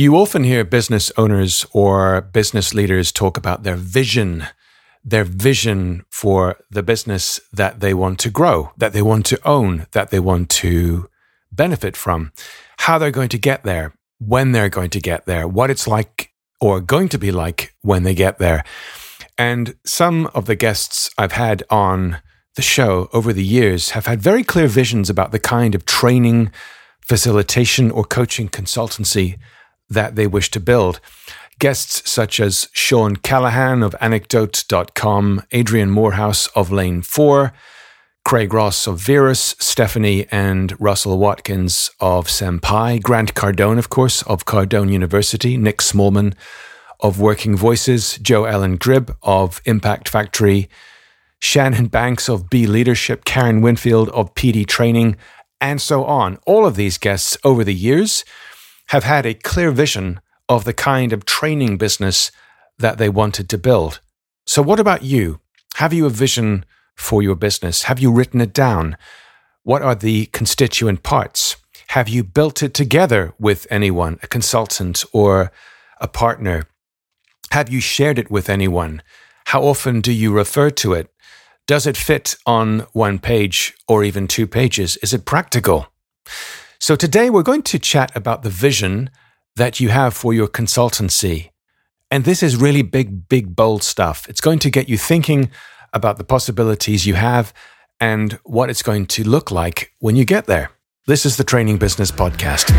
You often hear business owners or business leaders talk about their vision, their vision for the business that they want to grow, that they want to own, that they want to benefit from, how they're going to get there, when they're going to get there, what it's like or going to be like when they get there. And some of the guests I've had on the show over the years have had very clear visions about the kind of training, facilitation, or coaching consultancy that they wish to build. Guests such as Sean Callahan of Anecdote.com, Adrian Moorhouse of Lane 4, Craig Ross of Verus, Stephanie and Russell Watkins of Senpai, Grant Cardone, of course, of Cardone University, Nick Smallman of Working Voices, Jo Ellen Grzyb of Impact Factory, Shannon Banks of B Leadership, Karen Winfield of PD Training, and so on. All of these guests over the years have had a clear vision of the kind of training business that they wanted to build. So, what about you? Have you a vision for your business? Have you written it down? What are the constituent parts? Have you built it together with anyone, a consultant or a partner? Have you shared it with anyone? How often do you refer to it? Does it fit on one page or even two pages? Is it practical? So today we're going to chat about the vision that you have for your consultancy. And this is really big, big, bold stuff. It's going to get you thinking about the possibilities you have and what it's going to look like when you get there. This is the Training Business Podcast.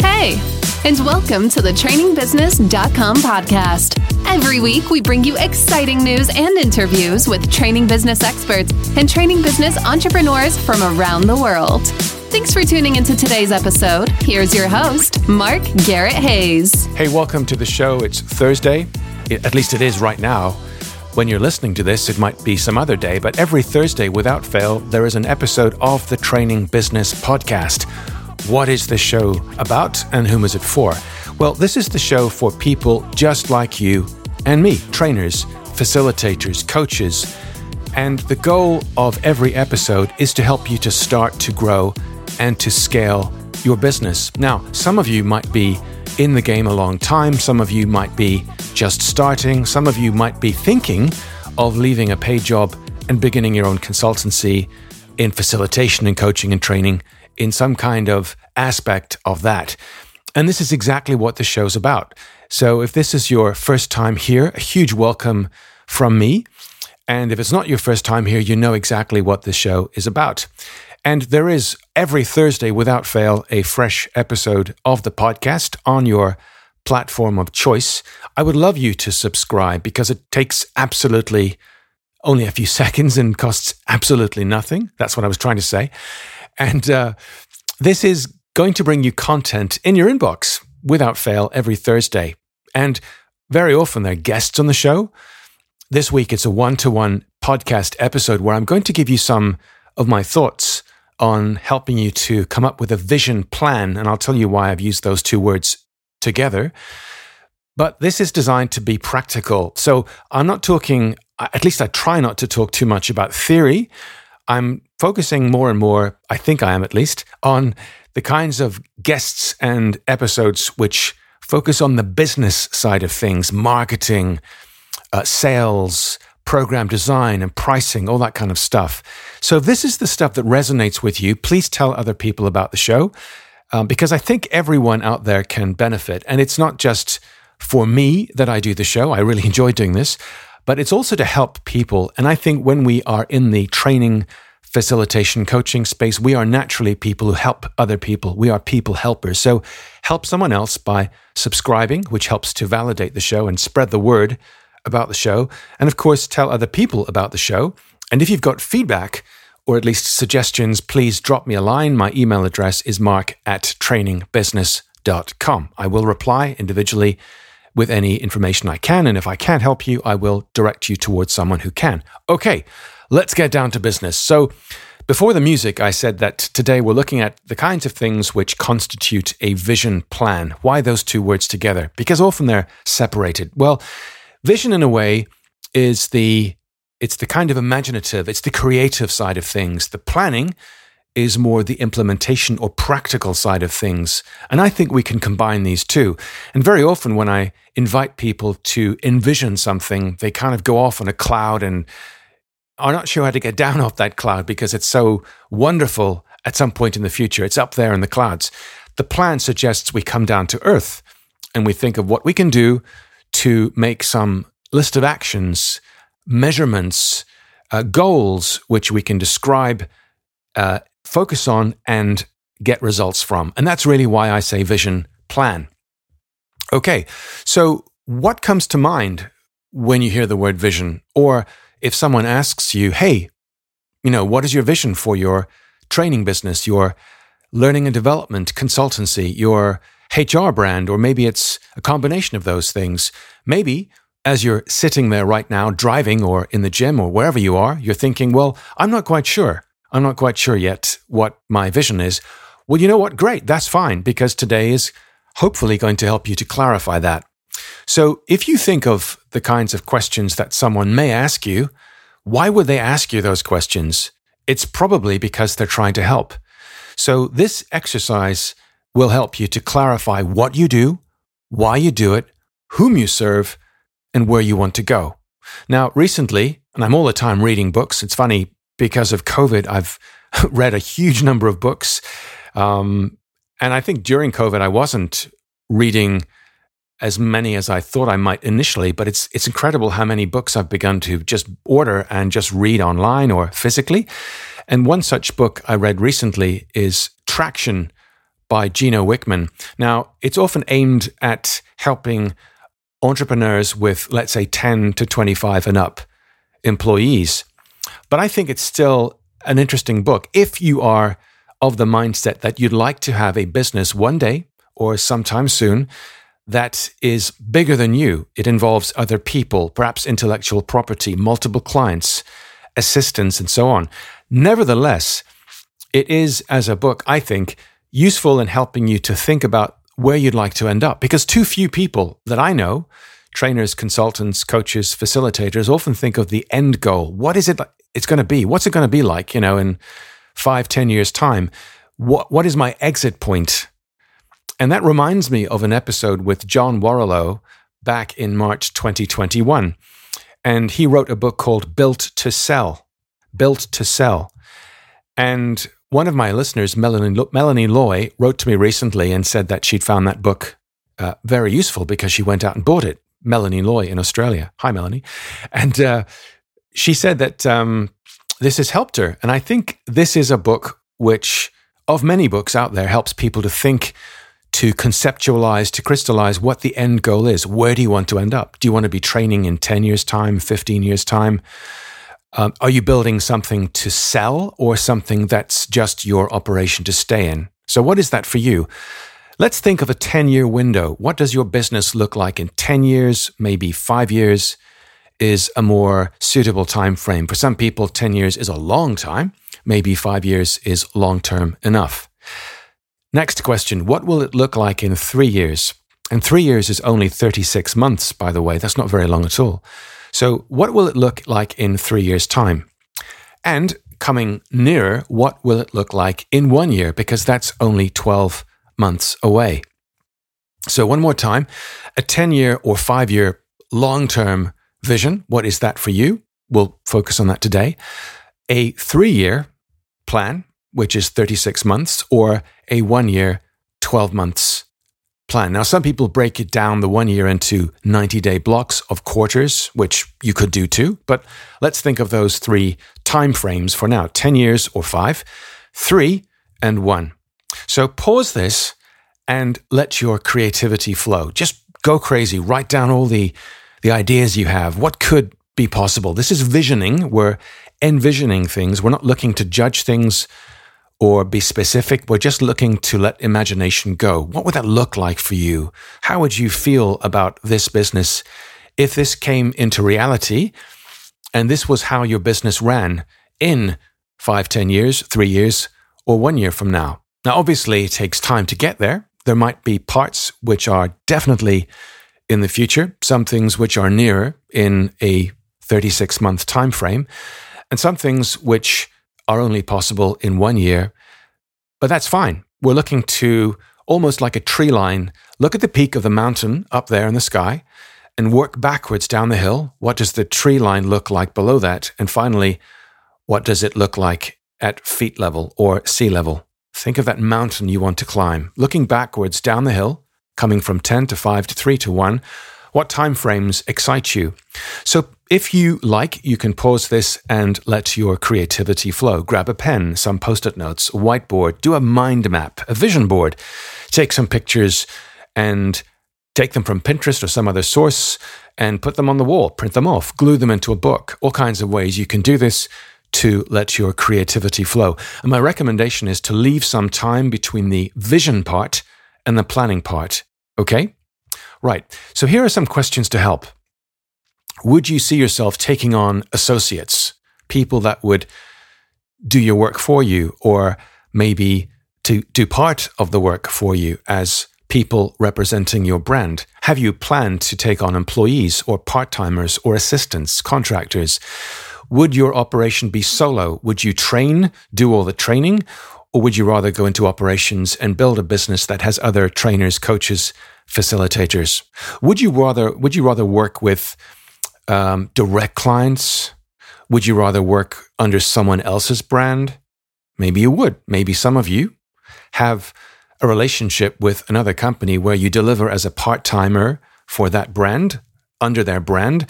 Hey, and welcome to the trainingbusiness.com podcast. Every week, we bring you exciting news and interviews with training business experts and training business entrepreneurs from around the world. Thanks for tuning into today's episode. Here's your host, Mark Garrett Hayes. Hey, welcome to the show. It's Thursday. At least it is right now. When you're listening to this, it might be some other day, but every Thursday, without fail, there is an episode of the Training Business Podcast. What is the show about and whom is it for? Well, this is the show for people just like you and me, trainers, facilitators, coaches. And the goal of every episode is to help you to start to grow and to scale your business. Now, some of you might be in the game a long time, some of you might be just starting, some of you might be thinking of leaving a paid job and beginning your own consultancy in facilitation and coaching and training in some kind of aspect of that. And this is exactly what the show's about. So if this is your first time here, a huge welcome from me. And if it's not your first time here, you know exactly what the show is about. And there is every Thursday, without fail, a fresh episode of the podcast on your platform of choice. I would love you to subscribe because it takes absolutely only a few seconds and costs absolutely nothing. That's what I was trying to say. And uh, this is going to bring you content in your inbox without fail every Thursday. And very often there are guests on the show. This week it's a one to one podcast episode where I'm going to give you some of my thoughts on helping you to come up with a vision plan. And I'll tell you why I've used those two words together. But this is designed to be practical. So I'm not talking, at least I try not to talk too much about theory. I'm focusing more and more, I think I am at least, on the kinds of guests and episodes which focus on the business side of things, marketing, uh, sales, program design, and pricing, all that kind of stuff. So, if this is the stuff that resonates with you, please tell other people about the show um, because I think everyone out there can benefit. And it's not just for me that I do the show, I really enjoy doing this, but it's also to help people. And I think when we are in the training, facilitation, coaching space, we are naturally people who help other people. We are people helpers. So help someone else by subscribing, which helps to validate the show and spread the word about the show. And of course, tell other people about the show. And if you've got feedback, or at least suggestions, please drop me a line. My email address is mark at trainingbusiness.com. I will reply individually with any information I can. And if I can't help you, I will direct you towards someone who can. Okay, let's get down to business. So, before the music, I said that today we're looking at the kinds of things which constitute a vision plan. Why those two words together? Because often they're separated. Well, vision in a way is the it's the kind of imaginative, it's the creative side of things. The planning is more the implementation or practical side of things. And I think we can combine these two. And very often when I invite people to envision something, they kind of go off on a cloud and are not sure how to get down off that cloud because it's so wonderful at some point in the future. It's up there in the clouds. The plan suggests we come down to earth and we think of what we can do to make some list of actions, measurements, uh, goals, which we can describe, uh, focus on, and get results from. And that's really why I say vision plan. Okay, so what comes to mind when you hear the word vision? Or if someone asks you, hey, you know, what is your vision for your training business, your learning and development consultancy, your HR brand, or maybe it's a combination of those things. Maybe as you're sitting there right now, driving or in the gym or wherever you are, you're thinking, well, I'm not quite sure. I'm not quite sure yet what my vision is. Well, you know what? Great. That's fine because today is hopefully going to help you to clarify that. So if you think of the kinds of questions that someone may ask you, why would they ask you those questions? It's probably because they're trying to help. So this exercise will help you to clarify what you do, why you do it, whom you serve, and where you want to go. Now, recently, and I'm all the time reading books. It's funny because of COVID, I've read a huge number of books. Um, and I think during COVID, I wasn't reading as many as I thought I might initially, but it's it's incredible how many books I've begun to just order and just read online or physically. And one such book I read recently is Traction by Gino Wickman. Now, it's often aimed at helping entrepreneurs with, let's say, 10 to 25 and up employees. But I think it's still an interesting book if you are of the mindset that you'd like to have a business one day or sometime soon that is bigger than you. It involves other people, perhaps intellectual property, multiple clients, assistants, and so on. Nevertheless, it is, as a book, I think, useful in helping you to think about where you'd like to end up. Because too few people that I know, trainers, consultants, coaches, facilitators, often think of the end goal. What is it it's going to be? What's it going to be like, you know, in five, ten years' time? What, what is my exit point? And that reminds me of an episode with John Warrillow back in March 2021. And he wrote a book called Built to Sell. Built to Sell. And one of my listeners, Melanie, Melanie Loy, wrote to me recently and said that she'd found that book uh, very useful because she went out and bought it. Melanie Loy in Australia. Hi, Melanie. And uh, she said that um, this has helped her. And I think this is a book which, of many books out there, helps people to think to conceptualize, to crystallize what the end goal is. Where do you want to end up? Do you want to be training in 10 years' time, 15 years' time? Um, are you building something to sell or something that's just your operation to stay in? So, what is that for you? Let's think of a 10 year window. What does your business look like in 10 years, maybe five years? Is a more suitable time frame. For some people, 10 years is a long time. Maybe five years is long term enough. Next question What will it look like in three years? And three years is only 36 months, by the way. That's not very long at all. So, what will it look like in three years' time? And coming nearer, what will it look like in one year? Because that's only 12 months away. So, one more time a 10 year or five year long term vision. What is that for you? We'll focus on that today. A three year plan, which is 36 months, or a one year, 12 months plan. Now, some people break it down the one year into 90 day blocks of quarters, which you could do too. But let's think of those three time frames for now 10 years or five, three, and one. So pause this and let your creativity flow. Just go crazy. Write down all the, the ideas you have. What could be possible? This is visioning. We're envisioning things. We're not looking to judge things or be specific. We're just looking to let imagination go. What would that look like for you? How would you feel about this business if this came into reality and this was how your business ran in five, ten years, three years, or one year from now? Now, obviously, it takes time to get there. There might be parts which are definitely in the future, some things which are nearer in a 36 month time frame, and some things which are only possible in one year. But that's fine. We're looking to almost like a tree line, look at the peak of the mountain up there in the sky and work backwards down the hill. What does the tree line look like below that? And finally, what does it look like at feet level or sea level? Think of that mountain you want to climb. Looking backwards down the hill, coming from 10 to 5 to 3 to 1, what time frames excite you? So if you like, you can pause this and let your creativity flow. Grab a pen, some post-it notes, a whiteboard, do a mind map, a vision board. Take some pictures and take them from Pinterest or some other source and put them on the wall, print them off, glue them into a book. All kinds of ways you can do this to let your creativity flow. And my recommendation is to leave some time between the vision part and the planning part. Okay? Right. So here are some questions to help. Would you see yourself taking on associates, people that would do your work for you, or maybe to do part of the work for you as people representing your brand? Have you planned to take on employees or part timers or assistants, contractors? Would your operation be solo? Would you train, do all the training? Or would you rather go into operations and build a business that has other trainers, coaches, facilitators? Would you rather, would you rather work with um, direct clients? Would you rather work under someone else's brand? Maybe you would. Maybe some of you have a relationship with another company where you deliver as a part timer for that brand under their brand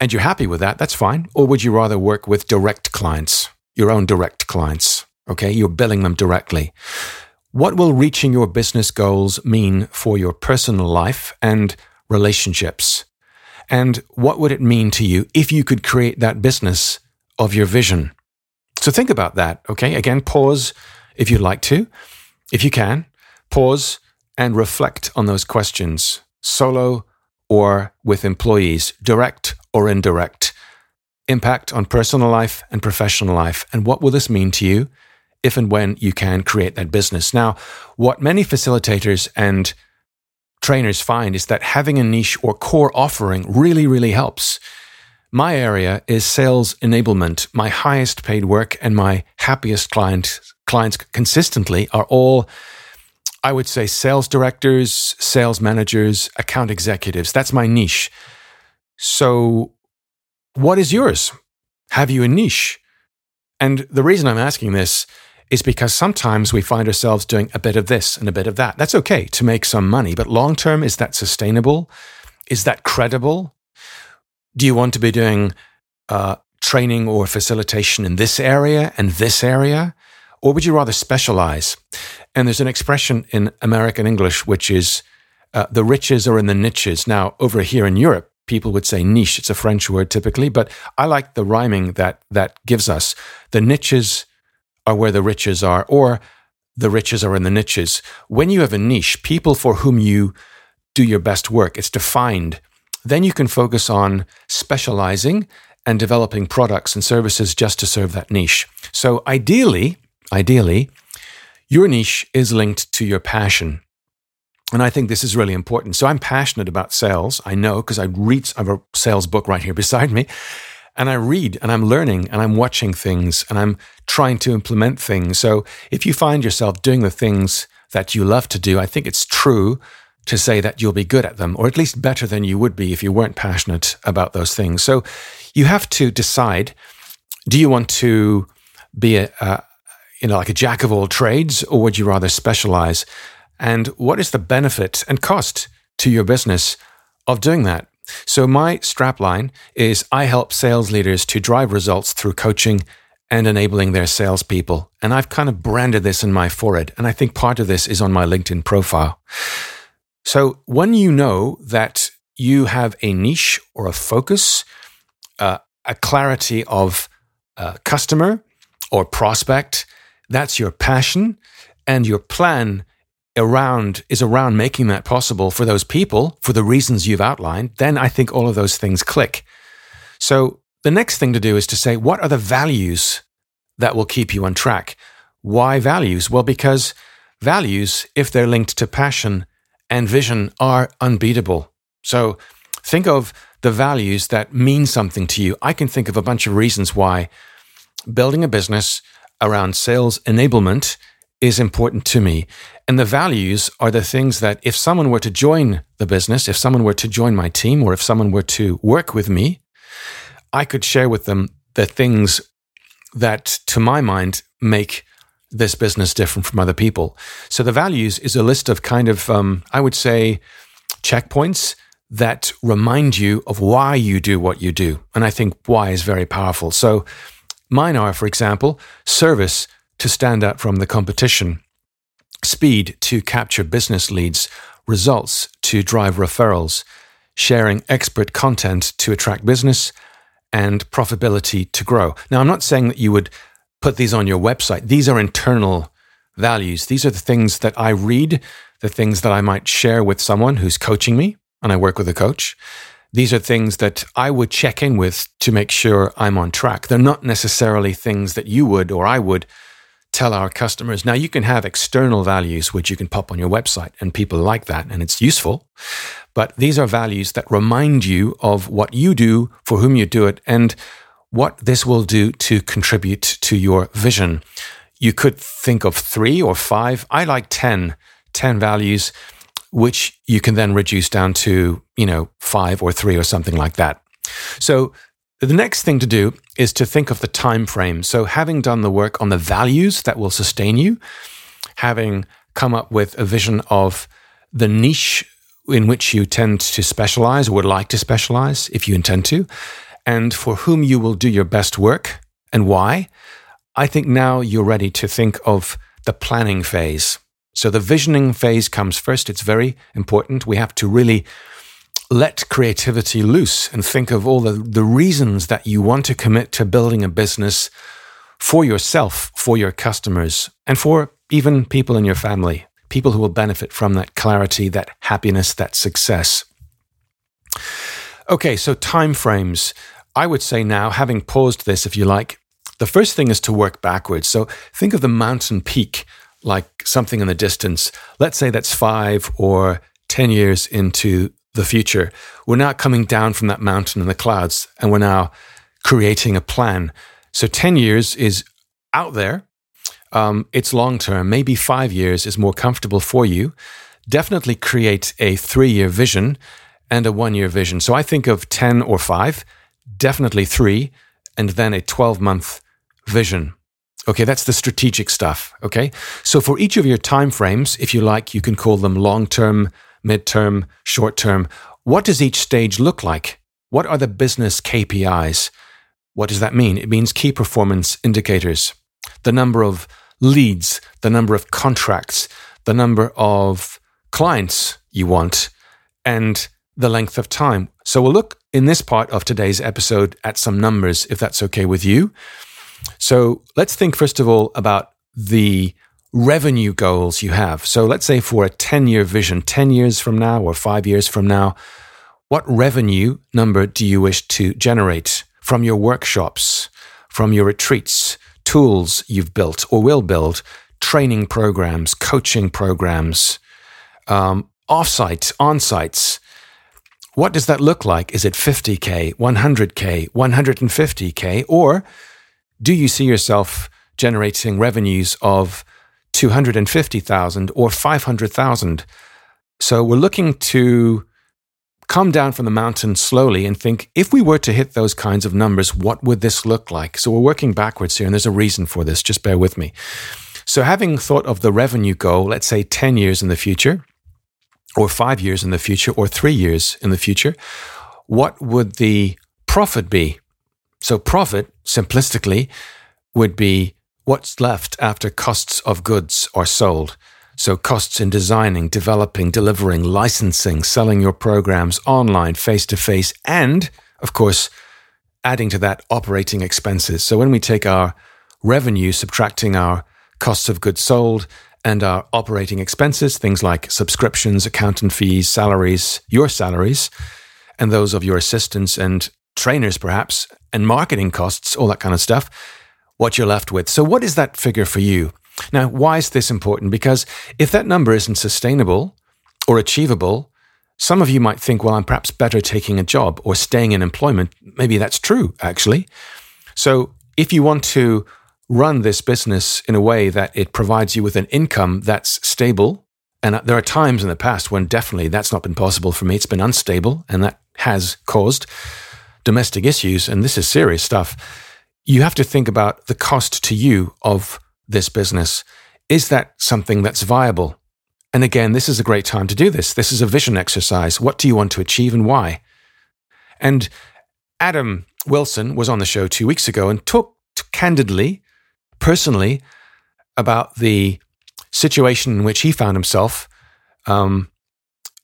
and you're happy with that, that's fine. Or would you rather work with direct clients, your own direct clients? Okay, you're billing them directly. What will reaching your business goals mean for your personal life and relationships? And what would it mean to you if you could create that business of your vision? So think about that. Okay. Again, pause if you'd like to. If you can, pause and reflect on those questions solo or with employees, direct or indirect, impact on personal life and professional life, and what will this mean to you if and when you can create that business? Now, what many facilitators and trainers find is that having a niche or core offering really, really helps. My area is sales enablement. My highest paid work and my happiest client, clients consistently are all, I would say, sales directors, sales managers, account executives. That's my niche. So, what is yours? Have you a niche? And the reason I'm asking this is because sometimes we find ourselves doing a bit of this and a bit of that. That's okay to make some money, but long term, is that sustainable? Is that credible? Do you want to be doing uh, training or facilitation in this area and this area? Or would you rather specialize? And there's an expression in American English which is uh, the riches are in the niches. Now, over here in Europe, people would say niche. It's a French word typically, but I like the rhyming that that gives us. The niches are where the riches are, or the riches are in the niches. When you have a niche, people for whom you do your best work, it's defined. Then you can focus on specializing and developing products and services just to serve that niche. So ideally, ideally, your niche is linked to your passion. And I think this is really important. So I'm passionate about sales. I know because I read, I have a sales book right here beside me. And I read and I'm learning and I'm watching things and I'm trying to implement things. So if you find yourself doing the things that you love to do, I think it's true to say that you'll be good at them, or at least better than you would be if you weren't passionate about those things. So you have to decide do you want to be a, a you know, like a jack of all trades, or would you rather specialize? And what is the benefit and cost to your business of doing that? So, my strapline is I help sales leaders to drive results through coaching and enabling their salespeople. And I've kind of branded this in my forehead. And I think part of this is on my LinkedIn profile. So, when you know that you have a niche or a focus, uh, a clarity of uh, customer or prospect, that's your passion, and your plan around is around making that possible for those people for the reasons you've outlined, then I think all of those things click. So the next thing to do is to say, what are the values that will keep you on track? Why values? Well, because values, if they're linked to passion and vision, are unbeatable. So think of the values that mean something to you. I can think of a bunch of reasons why building a business around sales enablement is important to me. And the values are the things that if someone were to join the business, if someone were to join my team, or if someone were to work with me, I could share with them the things that, to my mind, make this business different from other people. So the values is a list of kind of, um, I would say, checkpoints that remind you of why you do what you do. And I think why is very powerful. So mine are, for example, service to stand out from the competition, speed to capture business leads, results to drive referrals, sharing expert content to attract business, and profitability to grow. Now, I'm not saying that you would put these on your website. These are internal values. These are the things that I read, the things that I might share with someone who's coaching me, and I work with a coach. These are things that I would check in with to make sure I'm on track. They're not necessarily things that you would or I would tell our customers. Now, you can have external values which you can pop on your website, and people like that, and it's useful. But these are values that remind you of what you do, for whom you do it, and what this will do to contribute to your vision. You could think of three or five. I like 10, 10 values, which you can then reduce down to, you know, five or three or something like that. So the next thing to do is to think of the time frame. So, having done the work on the values that will sustain you, having come up with a vision of the niche in which you tend to specialize or would like to specialize if you intend to, and for whom you will do your best work and why, I think now you're ready to think of the planning phase. So, the visioning phase comes first. It's very important. We have to really let creativity loose and think of all the, the reasons that you want to commit to building a business for yourself, for your customers, and for even people in your family, people who will benefit from that clarity, that happiness, that success. Okay, so time frames. I would say now, having paused this, if you like, the first thing is to work backwards. So think of the mountain peak like something in the distance. Let's say that's five or 10 years into the future. We're now coming down from that mountain in the clouds and we're now creating a plan. So 10 years is out there. Um, it's long term. Maybe five years is more comfortable for you. Definitely create a three year vision and a one year vision. So I think of 10 or five, definitely three, and then a 12 month vision. Okay, that's the strategic stuff. Okay. So for each of your time frames, if you like, you can call them long term, midterm, short term. What does each stage look like? What are the business KPIs? What does that mean? It means key performance indicators, the number of leads, the number of contracts, the number of clients you want, and the length of time. So we'll look in this part of today's episode at some numbers, if that's okay with you. So let's think first of all about the revenue goals you have. So let's say for a 10 year vision, 10 years from now or five years from now, what revenue number do you wish to generate from your workshops, from your retreats, tools you've built or will build, training programs, coaching programs, um, offsite, on-sites? What does that look like? Is it 50K, 100K, 150K? Or do you see yourself generating revenues of 250,000 or 500,000. So we're looking to come down from the mountain slowly and think if we were to hit those kinds of numbers, what would this look like? So we're working backwards here, and there's a reason for this. Just bear with me. So, having thought of the revenue goal, let's say 10 years in the future, or five years in the future, or three years in the future, what would the profit be? So, profit, simplistically, would be what's left after costs of goods are sold. So, costs in designing, developing, delivering, licensing, selling your programs online, face to face, and, of course, adding to that operating expenses. So, when we take our revenue, subtracting our costs of goods sold and our operating expenses, things like subscriptions, accountant fees, salaries, your salaries, and those of your assistants and trainers, perhaps, and marketing costs, all that kind of stuff what you're left with. So, what is that figure for you? Now, why is this important? Because if that number isn't sustainable or achievable, some of you might think, well, I'm perhaps better taking a job or staying in employment. Maybe that's true, actually. So, if you want to run this business in a way that it provides you with an income that's stable. And uh, there are times in the past when definitely that's not been possible for me. It's been unstable and that has caused domestic issues. And this is serious stuff. You have to think about the cost to you of this business. Is that something that's viable? And again, this is a great time to do this. This is a vision exercise. What do you want to achieve and why? And Adam Wilson was on the show two weeks ago and talked candidly, personally, about the situation in which he found himself um,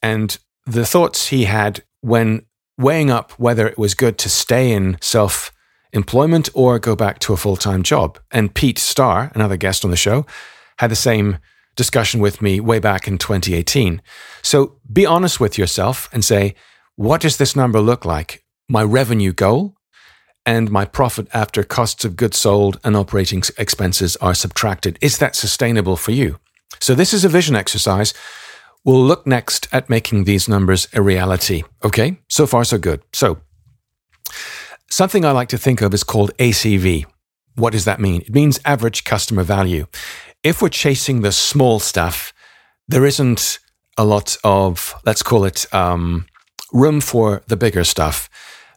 and the thoughts he had when weighing up whether it was good to stay in self employment or go back to a full time job. And Pete Starr, another guest on the show, had the same discussion with me way back in 2018. So be honest with yourself and say, what does this number look like? My revenue goal and my profit after costs of goods sold and operating expenses are subtracted. Is that sustainable for you? So this is a vision exercise. We'll look next at making these numbers a reality. Okay, so far so good. So, something I like to think of is called ACV. What does that mean? It means average customer value. If we're chasing the small stuff, there isn't a lot of, let's call it, um, room for the bigger stuff.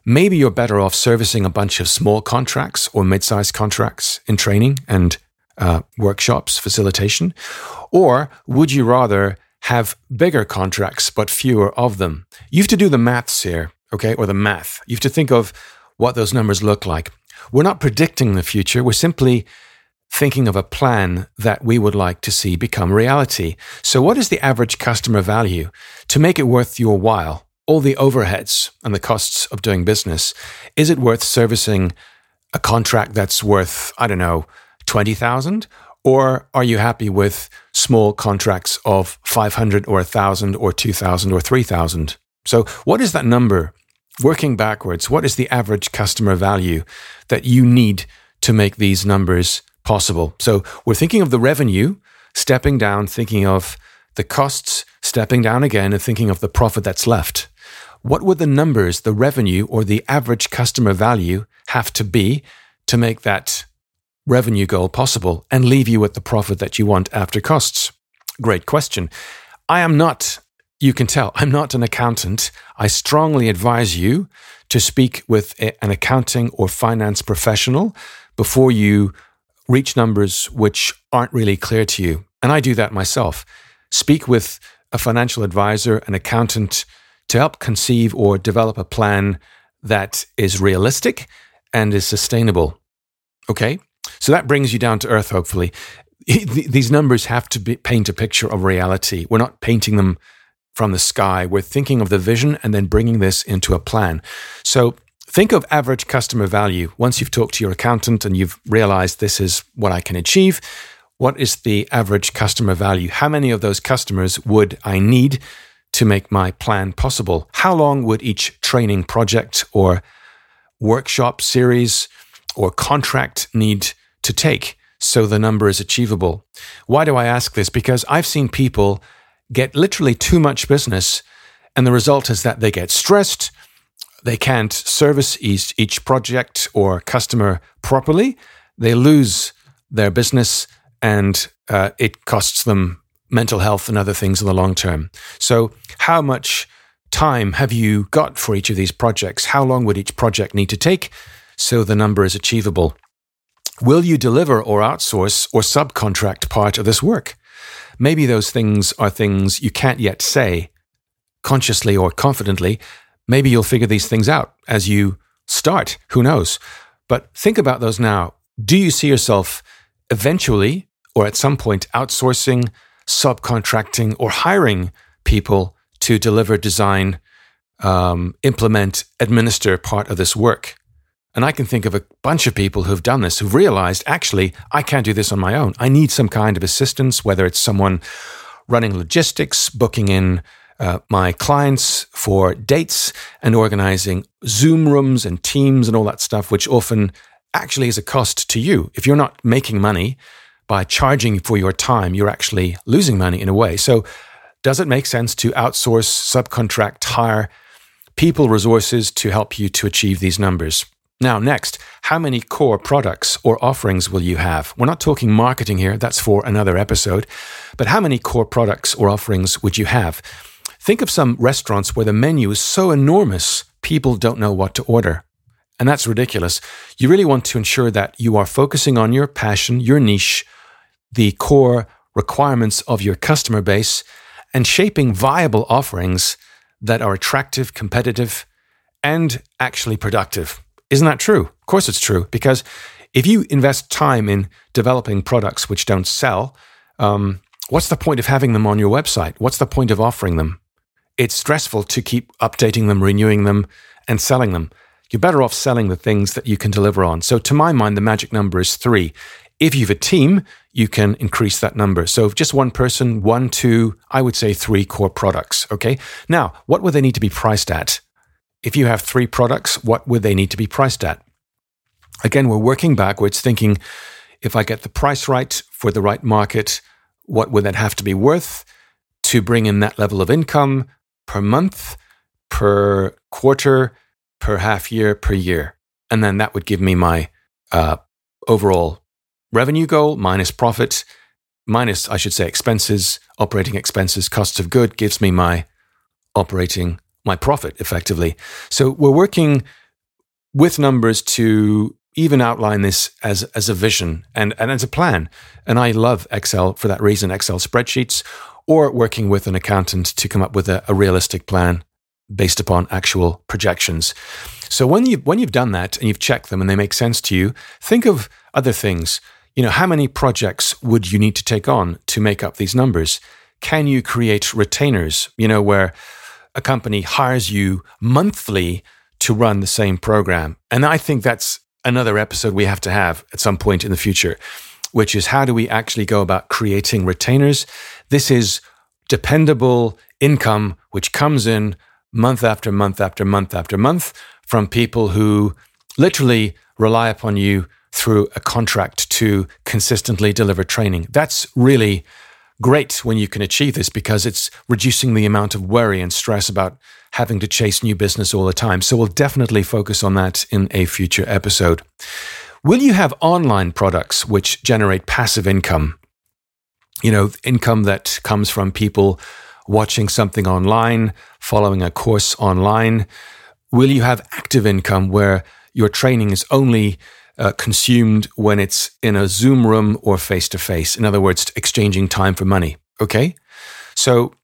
Maybe you're better off servicing a bunch of small contracts or mid sized contracts in training and uh, workshops, facilitation. Or would you rather have bigger contracts, but fewer of them. You have to do the maths here, okay, or the math. You have to think of what those numbers look like. We're not predicting the future, we're simply thinking of a plan that we would like to see become reality. So, what is the average customer value to make it worth your while? All the overheads and the costs of doing business. Is it worth servicing a contract that's worth, I don't know, 20,000 or are you happy with small contracts of 500 or 1,000 or 2,000 or 3,000? So, what is that number? Working backwards, what is the average customer value that you need to make these numbers possible? So, we're thinking of the revenue, stepping down, thinking of the costs, stepping down again, and thinking of the profit that's left. What would the numbers, the revenue, or the average customer value have to be to make that revenue goal possible and leave you with the profit that you want after costs? Great question. I am not, you can tell, I'm not an accountant. I strongly advise you to speak with a, an accounting or finance professional before you reach numbers which aren't really clear to you. And I do that myself. Speak with a financial advisor, an accountant to help conceive or develop a plan that is realistic and is sustainable. Okay? So that brings you down to earth, hopefully. These numbers have to be, paint a picture of reality. We're not painting them from the sky. We're thinking of the vision and then bringing this into a plan. So think of average customer value. Once you've talked to your accountant and you've realized this is what I can achieve, what is the average customer value? How many of those customers would I need to make my plan possible? How long would each training project or workshop series or contract need to take so the number is achievable. Why do I ask this? Because I've seen people get literally too much business, and the result is that they get stressed, they can't service each, each project or customer properly, they lose their business, and uh, it costs them mental health and other things in the long term. So, how much time have you got for each of these projects? How long would each project need to take so the number is achievable? Will you deliver or outsource or subcontract part of this work? Maybe those things are things you can't yet say consciously or confidently. Maybe you'll figure these things out as you start. Who knows? But think about those now. Do you see yourself eventually or at some point outsourcing, subcontracting, or hiring people to deliver, design, um, implement, administer part of this work? And I can think of a bunch of people who've done this, who've realized actually, I can't do this on my own. I need some kind of assistance, whether it's someone running logistics, booking in uh, my clients for dates and organizing Zoom rooms and Teams and all that stuff, which often actually is a cost to you. If you're not making money by charging for your time, you're actually losing money in a way. So, does it make sense to outsource, subcontract, hire people resources to help you to achieve these numbers? Now, next, how many core products or offerings will you have? We're not talking marketing here, that's for another episode. But how many core products or offerings would you have? Think of some restaurants where the menu is so enormous, people don't know what to order. And that's ridiculous. You really want to ensure that you are focusing on your passion, your niche, the core requirements of your customer base, and shaping viable offerings that are attractive, competitive, and actually productive. Isn't that true? Of course it's true, because if you invest time in developing products which don't sell, um, what's the point of having them on your website? What's the point of offering them? It's stressful to keep updating them, renewing them, and selling them. You're better off selling the things that you can deliver on. So, to my mind, the magic number is three. If you have a team, you can increase that number. So, just one person, one, two, I would say three core products. Okay. Now, what would they need to be priced at? If you have three products, what would they need to be priced at? Again, we're working backwards, thinking if I get the price right for the right market, what would that have to be worth to bring in that level of income per month, per quarter, per half year, per year? And then that would give me my uh, overall revenue goal minus profit, minus, I should say, expenses, operating expenses, cost of good gives me my operating, my profit effectively. So we're working with numbers to even outline this as, as a vision and, and as a plan. And I love Excel for that reason, Excel spreadsheets, or working with an accountant to come up with a, a realistic plan based upon actual projections. So when you when you've done that and you've checked them and they make sense to you, think of other things. You know, how many projects would you need to take on to make up these numbers? Can you create retainers, you know, where a company hires you monthly to run the same program? And I think that's another episode we have to have at some point in the future, which is how do we actually go about creating retainers? This is dependable income which comes in month after month after month after month from people who literally rely upon you through a contract to consistently deliver training. That's really great when you can achieve this because it's reducing the amount of worry and stress about having to chase new business all the time. So we'll definitely focus on that in a future episode. Will you have online products which generate passive income? You know, income that comes from people watching something online, following a course online. Will you have active income where your training is only uh, consumed when it's in a Zoom room or face to face? In other words, exchanging time for money. Okay. So,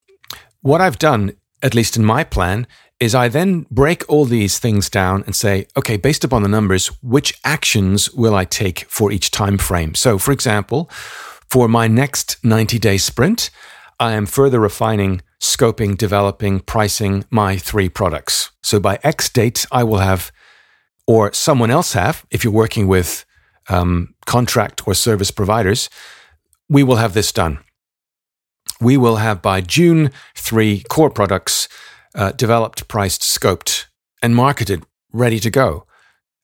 what I've done at least in my plan, is I then break all these things down and say, okay, based upon the numbers, which actions will I take for each time frame? So, for example, for my next 90 day sprint, I am further refining, scoping, developing, pricing my three products. So by X date, I will have, or someone else have, if you're working with um, contract or service providers, we will have this done we will have by June three core products uh, developed, priced, scoped, and marketed, ready to go.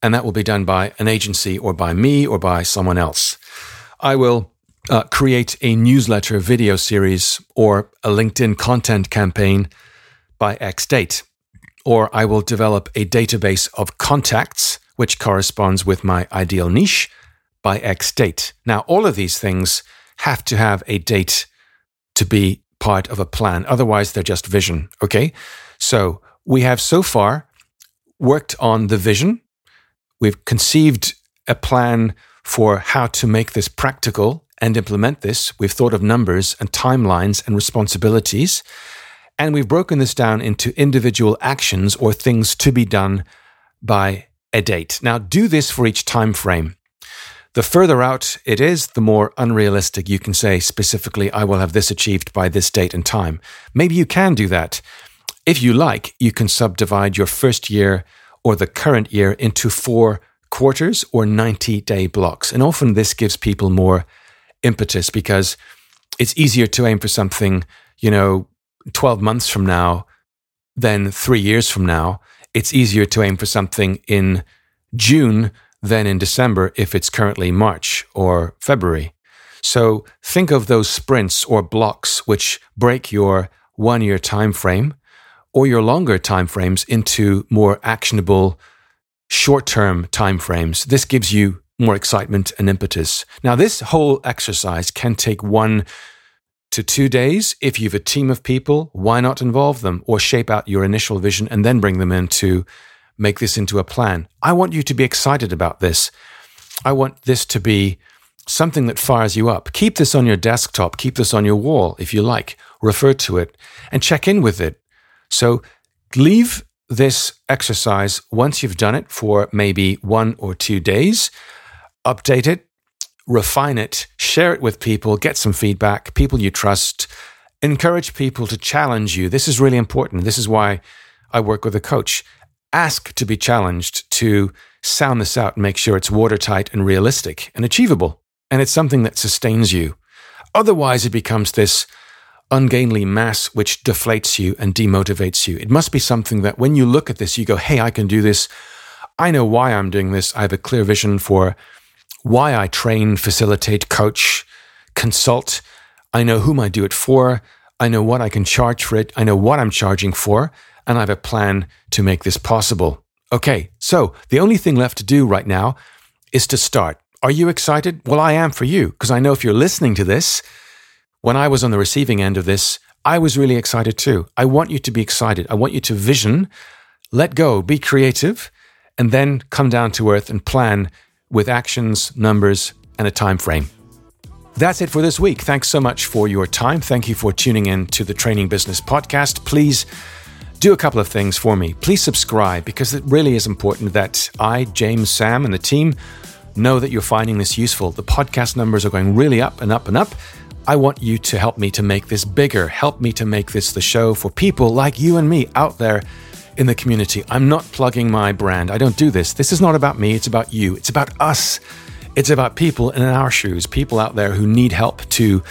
And that will be done by an agency or by me or by someone else. I will uh, create a newsletter video series or a LinkedIn content campaign by X date. Or I will develop a database of contacts which corresponds with my ideal niche by X date. Now, all of these things have to have a date to be part of a plan. Otherwise, they're just vision. Okay. So we have so far worked on the vision. We've conceived a plan for how to make this practical and implement this. We've thought of numbers and timelines and responsibilities. And we've broken this down into individual actions or things to be done by a date. Now, do this for each time frame. The further out it is, the more unrealistic you can say specifically, I will have this achieved by this date and time. Maybe you can do that. If you like, you can subdivide your first year or the current year into four quarters or 90 day blocks. And often this gives people more impetus because it's easier to aim for something, you know, 12 months from now than three years from now. It's easier to aim for something in June than in December if it's currently March or February. So think of those sprints or blocks which break your one year time frame or your longer time frames into more actionable short term time frames. This gives you more excitement and impetus. Now, this whole exercise can take one to two days. If you have a team of people, why not involve them or shape out your initial vision and then bring them in to make this into a plan? I want you to be excited about this. I want this to be something that fires you up. Keep this on your desktop, keep this on your wall if you like, refer to it and check in with it. So leave this exercise once you've done it for maybe one or two days, update it, refine it, share it with people, get some feedback, people you trust, encourage people to challenge you. This is really important. This is why I work with a coach. Ask to be challenged to sound this out and make sure it's watertight and realistic and achievable. And it's something that sustains you. Otherwise, it becomes this ungainly mass which deflates you and demotivates you. It must be something that when you look at this, you go, hey, I can do this. I know why I'm doing this. I have a clear vision for why I train, facilitate, coach, consult. I know whom I do it for. I know what I can charge for it. I know what I'm charging for. And I have a plan to make this possible. Okay, so the only thing left to do right now is to start. Are you excited? Well, I am for you, because I know if you're listening to this, when I was on the receiving end of this, I was really excited too. I want you to be excited. I want you to vision, let go, be creative, and then come down to earth and plan with actions, numbers, and a time frame. That's it for this week. Thanks so much for your time. Thank you for tuning in to the Training Business Podcast. Please do a couple of things for me. Please subscribe because it really is important that I, James, Sam, and the team know that you're finding this useful. The podcast numbers are going really up and up and up. I want you to help me to make this bigger, help me to make this the show for people like you and me out there in the community. I'm not plugging my brand. I don't do this. This is not about me, it's about you. It's about us. It's about people in our shoes, people out there who need help to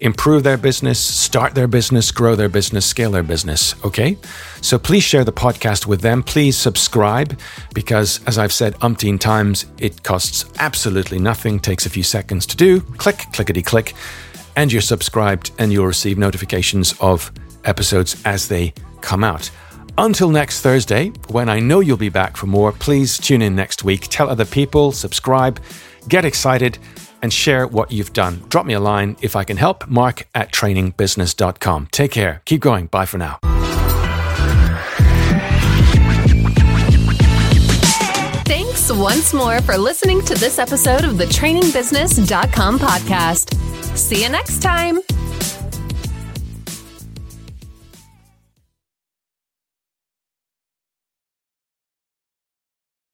improve their business, start their business, grow their business, scale their business. Okay? So please share the podcast with them. Please subscribe because, as I've said umpteen times, it costs absolutely nothing, takes a few seconds to do. Click, clickety click and you're subscribed, and you'll receive notifications of episodes as they come out. Until next Thursday, when I know you'll be back for more, please tune in next week. Tell other people, subscribe, get excited, and share what you've done. Drop me a line if I can help. Mark at trainingbusiness.com. Take care. Keep going. Bye for now. Thanks once more for listening to this episode of the trainingbusiness.com podcast. See you next time.